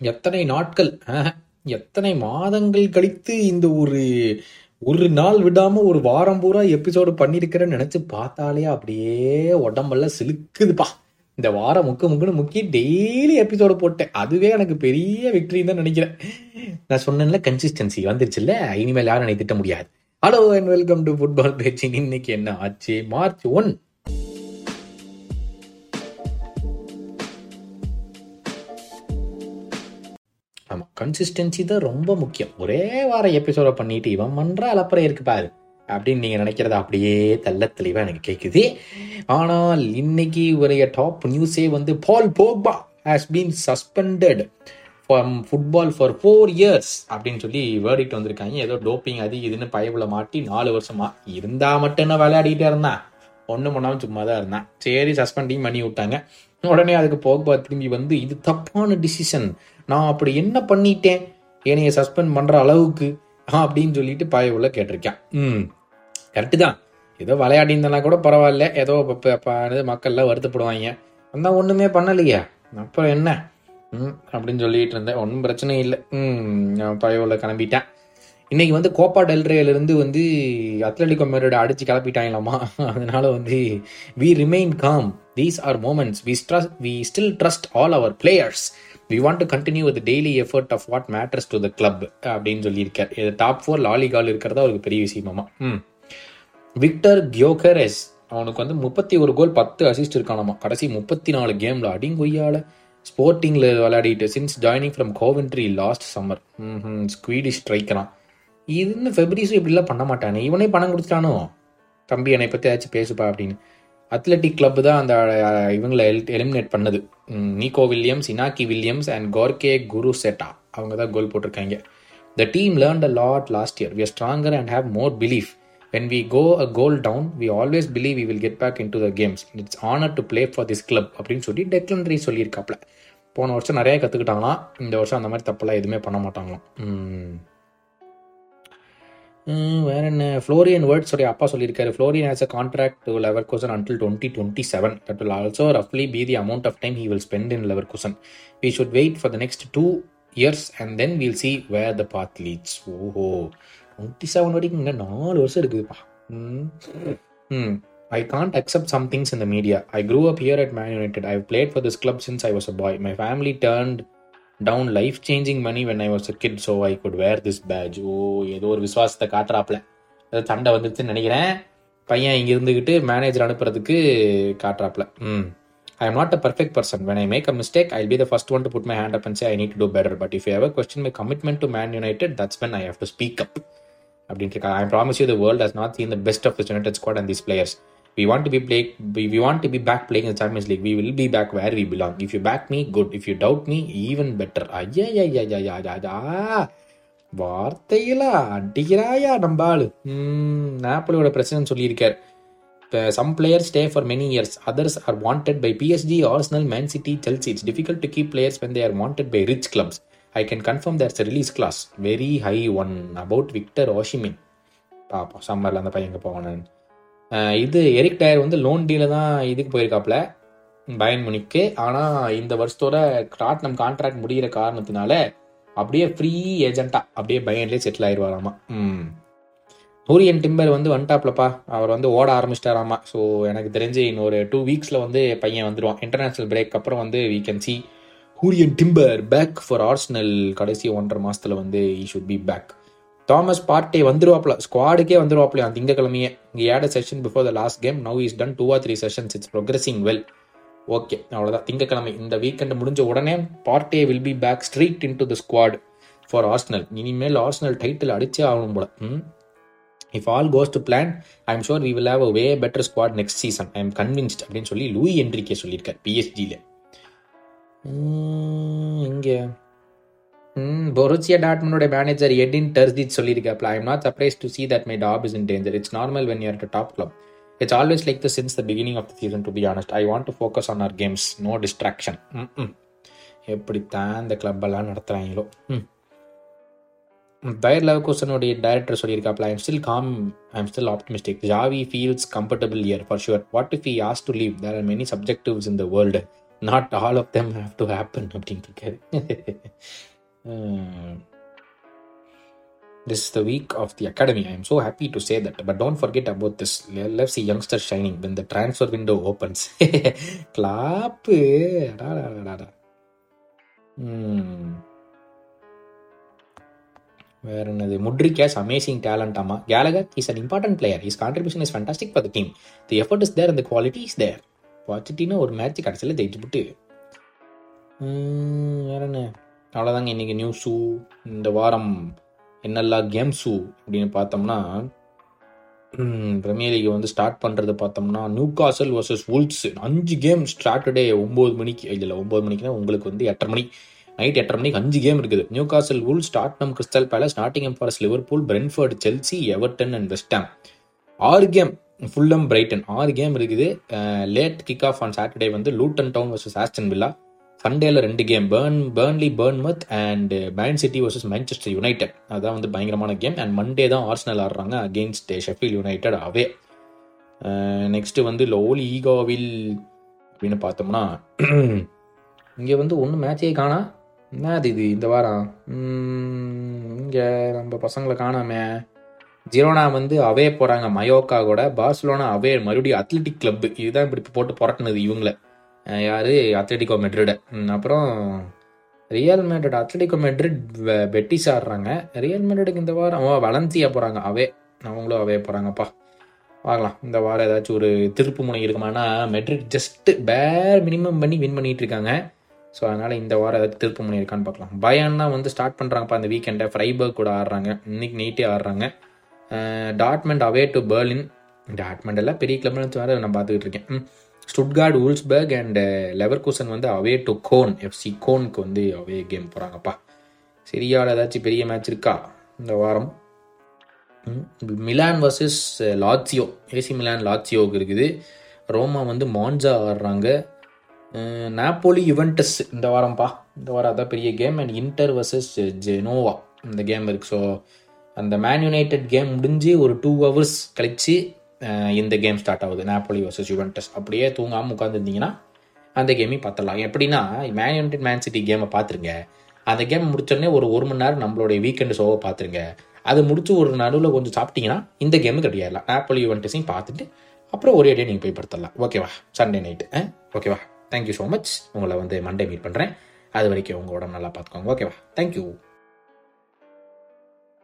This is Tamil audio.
எத்தனை நாட்கள் ஆஹ், எத்தனை மாதங்கள் கழித்து இந்த ஒரு ஒரு நாள் விடாம ஒரு வாரம் பூரா எபிசோடு பண்ணியிருக்கிறேன்னு நினைச்சு பார்த்தாலே அப்படியே உடம்பெல்லாம் சிலுக்குதுப்பா. இந்த வாரம் முக்கு முக்குன்னு முக்கி டெய்லி எபிசோடு போட்டேன். அதுவே எனக்கு பெரிய விக்டரின்னு தான் நினைக்கிறேன். நான் சொன்னேன்ல கன்சிஸ்டன்சி வந்துருச்சுல்ல? இனிமேல் யாரும் என்னை திட்ட முடியாது. Hello and welcome to football பேச்சின் இன்னைக்கு என்ன ஆச்சு? March one. ஆமாம் கன்சிஸ்டன்சி தான் ரொம்ப முக்கியம். ஒரே வாரம் எபிசோட பண்ணிட்டு இவன் பண்ற அலப்பறை இருக்கு பாரு அப்படின்னு நீங்கள் நினைக்கிறத அப்படியே தள்ள தெளிவாக எனக்கு கேட்குது ஆனால் இன்னைக்கு உடைய டாப் நியூஸே வந்து Paul Pogba has been suspended from football for four years அப்படின்னு சொல்லி வேர்டிட்டு வந்திருக்காங்க. ஏதோ டோப்பிங் அது இதுன்னு பயவுல மாட்டி நாலு வருஷமா இருந்தால் மட்டும் என்ன விளையாடிட்டே இருந்தான். ஒன்றும் பண்ணாமல் சும்மா தான் இருந்தான். சரி சஸ்பெண்டிங் பண்ணி விட்டாங்க. உடனே அதுக்கு போக்பா திரும்பி வந்து இது தப்பான டிசிஷன் நான் அப்படி என்ன பண்ணிட்டேன்? என்னைய சஸ்பெண்ட் பண்ற அளவுக்கு. அப்படின்னு சொல்லிட்டு பாயவுள்ள கேட்டிருக்கேன். ம். கரெக்டு தான். ஏதோ விளையாடிந்தனா கூட பரவாயில்ல. ஏதோ மக்கள்லாம் வருத்தப்படுவாங்க. அந்த ஒன்றுமே பண்ணலையா. அப்புறம் என்ன? ம் அப்படின்னு சொல்லிட்டு இருந்தேன். ஒன்றும் பிரச்சனை இல்லை. ம் பழைய கிளம்பிட்டேன். இன்னைக்கு வந்து கோப்பா டெல்ரேலேருந்து வந்து அத்லட்டிகோ மேரோட அடிச்சு கிளப்பிட்டாங்களாமா? அதனால வந்து we remain calm these are moments we trust we still trust all our players we want to continue with daily effort of what matters to the club அப்படின்னு சொல்லியிருக்கார். இது டாப் ஃபோர் லாலிகால் இருக்கிறதா அவருக்கு பெரிய விஷயமாமா ம். விக்டர் கியோகரஸ் அவனுக்கு வந்து முப்பத்தி ஒரு கோல் பத்து அசிஸ்ட் இருக்கானாமா? கடைசி முப்பத்தி நாலு கேம்ல அடிங்கொய்யால ஸ்போர்ட்டிங்ல விளையாடிட்டு since joining from Coventry last summer Swedish ஸ்ட்ரைக்கரான் இதுன்னு ஃபெப்ரிஸும் இப்படிலாம் பண்ண மாட்டானே. இவனே பணம் கொடுத்துட்டானோ? தம்பி என்னை பற்றி ஏதாச்சும் பேசுப்பா அப்படின்னு. அத்லட்டிக் கிளப் தான் அந்த இவங்களை எல் எலிமினேட் பண்ணது. Nico Nico Williams Inaki Williams and Gorka Guruzeta அவங்க தான் கோல் போட்டிருக்காங்க. The team learn a lot last year we are stronger and have more belief when we go a goal down we always believe we will get back in to the games it's honour to play for this club அப்படின்னு சொல்லி டெக்லன்ரி சொல்லியிருக்காப்ல போன வருஷம் நிறைய கற்றுக்கிட்டாங்களாம் இந்த வருஷம் அந்த மாதிரி தப்பெல்லாம் எதுவுமே பண்ண மாட்டாங்களாம். ம், வேற என்ன? ஃப்ளோரியன் வேர்ட்ஸோடைய அப்பா சொல்லியிருக்காரு. Florian has a contract to Leverkusen until twenty twenty seven that will also ரஃப்லி be the amount of time he will spend in Leverkusen we should wait for the next two years and then will see where the path leads ஓஹோ. டுவெண்ட்டி செவன் வரைக்கும் இன்னும் நாலு வருஷம் இருக்குதுப்பா. ம். ம். I can't accept some things in the media. I grew up here at Man United. I've played for this club since I was a boy. My family down life changing money when I was a kid so I could wear this patch oh ஏதோ ஒரு விசுவாசத்தை காட்டுறாப்ல ஏதோ சண்டை வந்துருச்சுன்னு நினைக்கிறேன் பையன் இங்கே இருந்துக்கிட்டு மேனேஜர் அனுப்புறதுக்கு காட்டுறாப்ல ம் I am not a perfect person when I make a mistake I be the first one to put my hand up and say I need to do better but if have question my commitment to Man United that's when I have to speak up அப்படின்ட்டு இருக்கா I promise you the world has not seen the best of United squad and these players we want to be play we want to be back playing இந்த Champions League we will be back where we belong if you back me good if you doubt me even better ஐயா ஐயா ஐயா ஐயா வார்த்தையில அடிக்கிறாயா நம்ம ஆளு நாப்பலியோட பிரசிடன்ட் சொல்லியிருக்கார் some players stay for many years others are wanted by psg arsenal man city chelsea it's difficult to keep players when they are wanted by rich clubs i can confirm there's a release clause very high one about victor oshimin பாப்போம் சம்மரில் அந்த பையன் எங்கே போவானு இது எரிக் டயர் வந்து லோன் டீல தான் இதுக்கு போயிருக்காப்ல பயன் முனிக்கு. ஆனால் இந்த வருஷத்தோட டாட்னம் கான்ட்ராக்ட் முடிகிற காரணத்தினால அப்படியே ஃப்ரீ ஏஜென்ட்டா அப்படியே பயன்லேயே செட்டில் ஆயிடுவாராமா ம். நூரியன் டிம்பர் வந்து வந்துட்டாப்லப்பா. அவர் வந்து ஓட ஆரம்பிச்சிட்டாராமா. ஸோ எனக்கு தெரிஞ்சு இன்னொரு டூ வீக்ஸில் வந்து பையன் வந்துடுவான் இன்டர்நேஷ்னல் பிரேக் அப்புறம் வந்து we can see Jurrien Timber back for Arsenal கடைசி ஒன்றரை மாதத்தில் வந்து he should be back Thomas Partey வந்துருவாப்ல ஸ்குவாடுக்கே வந்துருவாப்ல அந்த திங்கக்கிழமையே. இங்கே ஏட session before the last game now is done two or three sessions it's progressing well okay அவ்வளோதான் திங்கக்கிழமை. இந்த வீக்கெண்ட் முடிஞ்ச உடனே Partey will be back straight in to the squad for Arsenal இனிமேல் ஆர்ஸ்னல் டைட்டில் அடிச்சே ஆகணும் போல. If all goes to plan I am sure we will have a way better squad next season I am convinced அப்படின்னு சொல்லி லூயி என்ட்ரிக்கே சொல்லியிருக்கார் பிஎஸ்டியில் இங்கே. பொருசியா டாட்மனோட manager Edin Terzic சொல்லியிருக்காப்ல I'm not surprise to see that my top is in danger it's normal when you're at a top club. It's always like this since the beginning of the season to be honest. I want to focus on our games no எப்படித்தான் இந்த கிளப் எல்லாம் நடத்துறாங்களோ. ம். பயர் லெவகோசனுடைய director சொல்லியிருக்காப்ல I'm still calm I'm still optimistic Xavi feels comfortable here for sure what if he has to leave there are many subjectives in the world not all of them have to happen அப்படின்ட்டு இருக்காரு. this is the week of the academy. I am so happy to say that. But don't forget about this. Let's see youngsters shining when the transfer window opens. Clap. Da, da, da, da, da. Hmm. வேற என்னது முட்ரிக் கேஸ் அமேசிங் டேலண்ட் ஆமா Gallagher is an important player his contribution is fantastic for the team the effort is there அந்த குவாலிட்டி இஸ் தேர் வாச்சிட்டினா ஒரு மேட்ச் கடைசியில் ஜெயிச்சுட்டு வேற என்ன அவ்வளோதாங்க இன்னைக்கு நியூஸு இந்த வாரம் என்னெல்லாம் கேம்ஸு அப்படின்னு பார்த்தோம்னா பிரீமியர் லீக் வந்து ஸ்டார்ட் பண்ணுறது பார்த்தோம்னா நியூ காசல் வர்சஸ் வுல்ஸ் அஞ்சு கேம் சாட்டர்டே ஒம்பது மணிக்கு இதில் ஒம்பது மணிக்குனா உங்களுக்கு வந்து எட்டரை மணி நைட் எட்டரை மணிக்கு அஞ்சு கேம் இருக்குது. Newcastle Wolves Tottenham Crystal Palace Nottingham Forest Liverpool Brentford Chelsea Everton and West Ham ஆறு கேம் ஃபுல்லம் பிரைட்டன் ஆறு கேம் இருக்குது. Late kick off on Saturday வந்து Luton Town versus Aston Villa சண்டேல ரெண்டு game Burn Burnley Bournemouth and Man City versus Manchester United அதான் வந்து பயங்கரமான கேம் அண்ட் மண்டே தான் ஆர்ஸ்னல் ஆடுறாங்க against Sheffield United away next வந்து லோல் ஈகாவில் அப்படின்னு பார்த்தோம்னா இங்கே வந்து ஒன்றும் மேட்சே காணா? என்ன அது இது இந்த வாரம்? இங்கே நம்ம பசங்களை காணாமே. ஜிரோனா வந்து அவே போகிறாங்க மயோக்கா கூட பார்சலோனா அவே மறுபடியும் அத்லெட்டிக் கிளப் இதுதான் இப்படி போட்டு புரட்டினது இவங்கள. யார்? அத்லெட்டிகோ மெட்ரிட் அப்புறம் Real Madrid Atletico Madrid Betis ஆடுறாங்க. ரியல் மெட்ரிடுக்கு இந்த வாரம் ஓ போகிறாங்க அவே அவங்களும் அவே போகிறாங்கப்பா பார்க்கலாம். இந்த வாரம் ஏதாச்சும் ஒரு திருப்பு முனை இருக்குமானா மெட்ரிட் ஜஸ்ட்டு பேர் மினிமம் பண்ணி வின் பண்ணிகிட்டு இருக்காங்க. ஸோ அதனால் இந்த வாரம் ஏதாச்சும் திருப்பு முனை இருக்கான்னு பார்க்கலாம். பயான்னா வந்து ஸ்டார்ட் பண்ணுறாங்கப்பா அந்த வீக்கெண்டை ஃப்ரைபர்க் கூட ஆடுறாங்க. இன்னைக்கு நைட்டே ஆடுறாங்க. Dortmund away to Berlin Dortmund எல்லாம் பெரிய கிளப்னு வேறு நான் பார்த்துக்கிட்டு இருக்கேன். ஸ்டுட்கார்ட் ஊல்ஸ்பர்க் அண்ட் லெவர்கூசன் வந்து அவே டு கோன் எஃப்சி கோனுக்கு வந்து அவே கேம் போகிறாங்கப்பா சரியால் ஏதாச்சும் பெரிய மேட்ச் இருக்கா? இந்த வாரம். Milan versus Lazio AC Milan லாட்சியோவுக்கு இருக்குது. ரோமா வந்து மான்ஜா ஆடுறாங்க. நாப்போலி யுவென்டஸ் இந்த வாரம்ப்பா இந்த வாரம் அதான் பெரிய game and Inter versus Genoa இந்த கேம் இருக்குது ஸோ அந்த மேன் யுனைடெட் கேம் முடிஞ்சு ஒரு டூ ஹவர்ஸ் கழிச்சு இந்த கேம் ஸ்டார்ட் ஆகுது. நாப்போலி வர்சஸ் யுவென்டஸ் அப்படியே தூங்காமல் உட்காந்துருந்தீங்கன்னா அந்த கேமையும் பார்த்துடலாம். எப்படின்னா மேன் யுனைடெட் மேன் சிட்டி கேமை பார்த்துருங்க. அந்த கேம் முடிச்சோடனே ஒரு ஒரு மணி நேரம் நம்மளுடைய வீக்கெண்டு ஷோவை பார்த்துருங்க. அது முடிச்சு ஒரு நடுவில் கொஞ்சம் சாப்பிட்டீங்கன்னா இந்த கேமு கிடையாதுலாம் நாப்போலி யுவென்டஸையும் பார்த்துட்டு அப்புறம் ஒரே டே நீங்கள் போய் படுத்துடலாம். ஓகேவா சண்டே நைட்டு ஓகேவா தேங்க்யூ ஸோ மச் உங்களை வந்து மண்டே மீட் பண்ணுறேன் அது வரைக்கும் உங்கள் உடம்பு நல்லா பார்த்துக்கோங்க. ஓகேவா தேங்க்யூ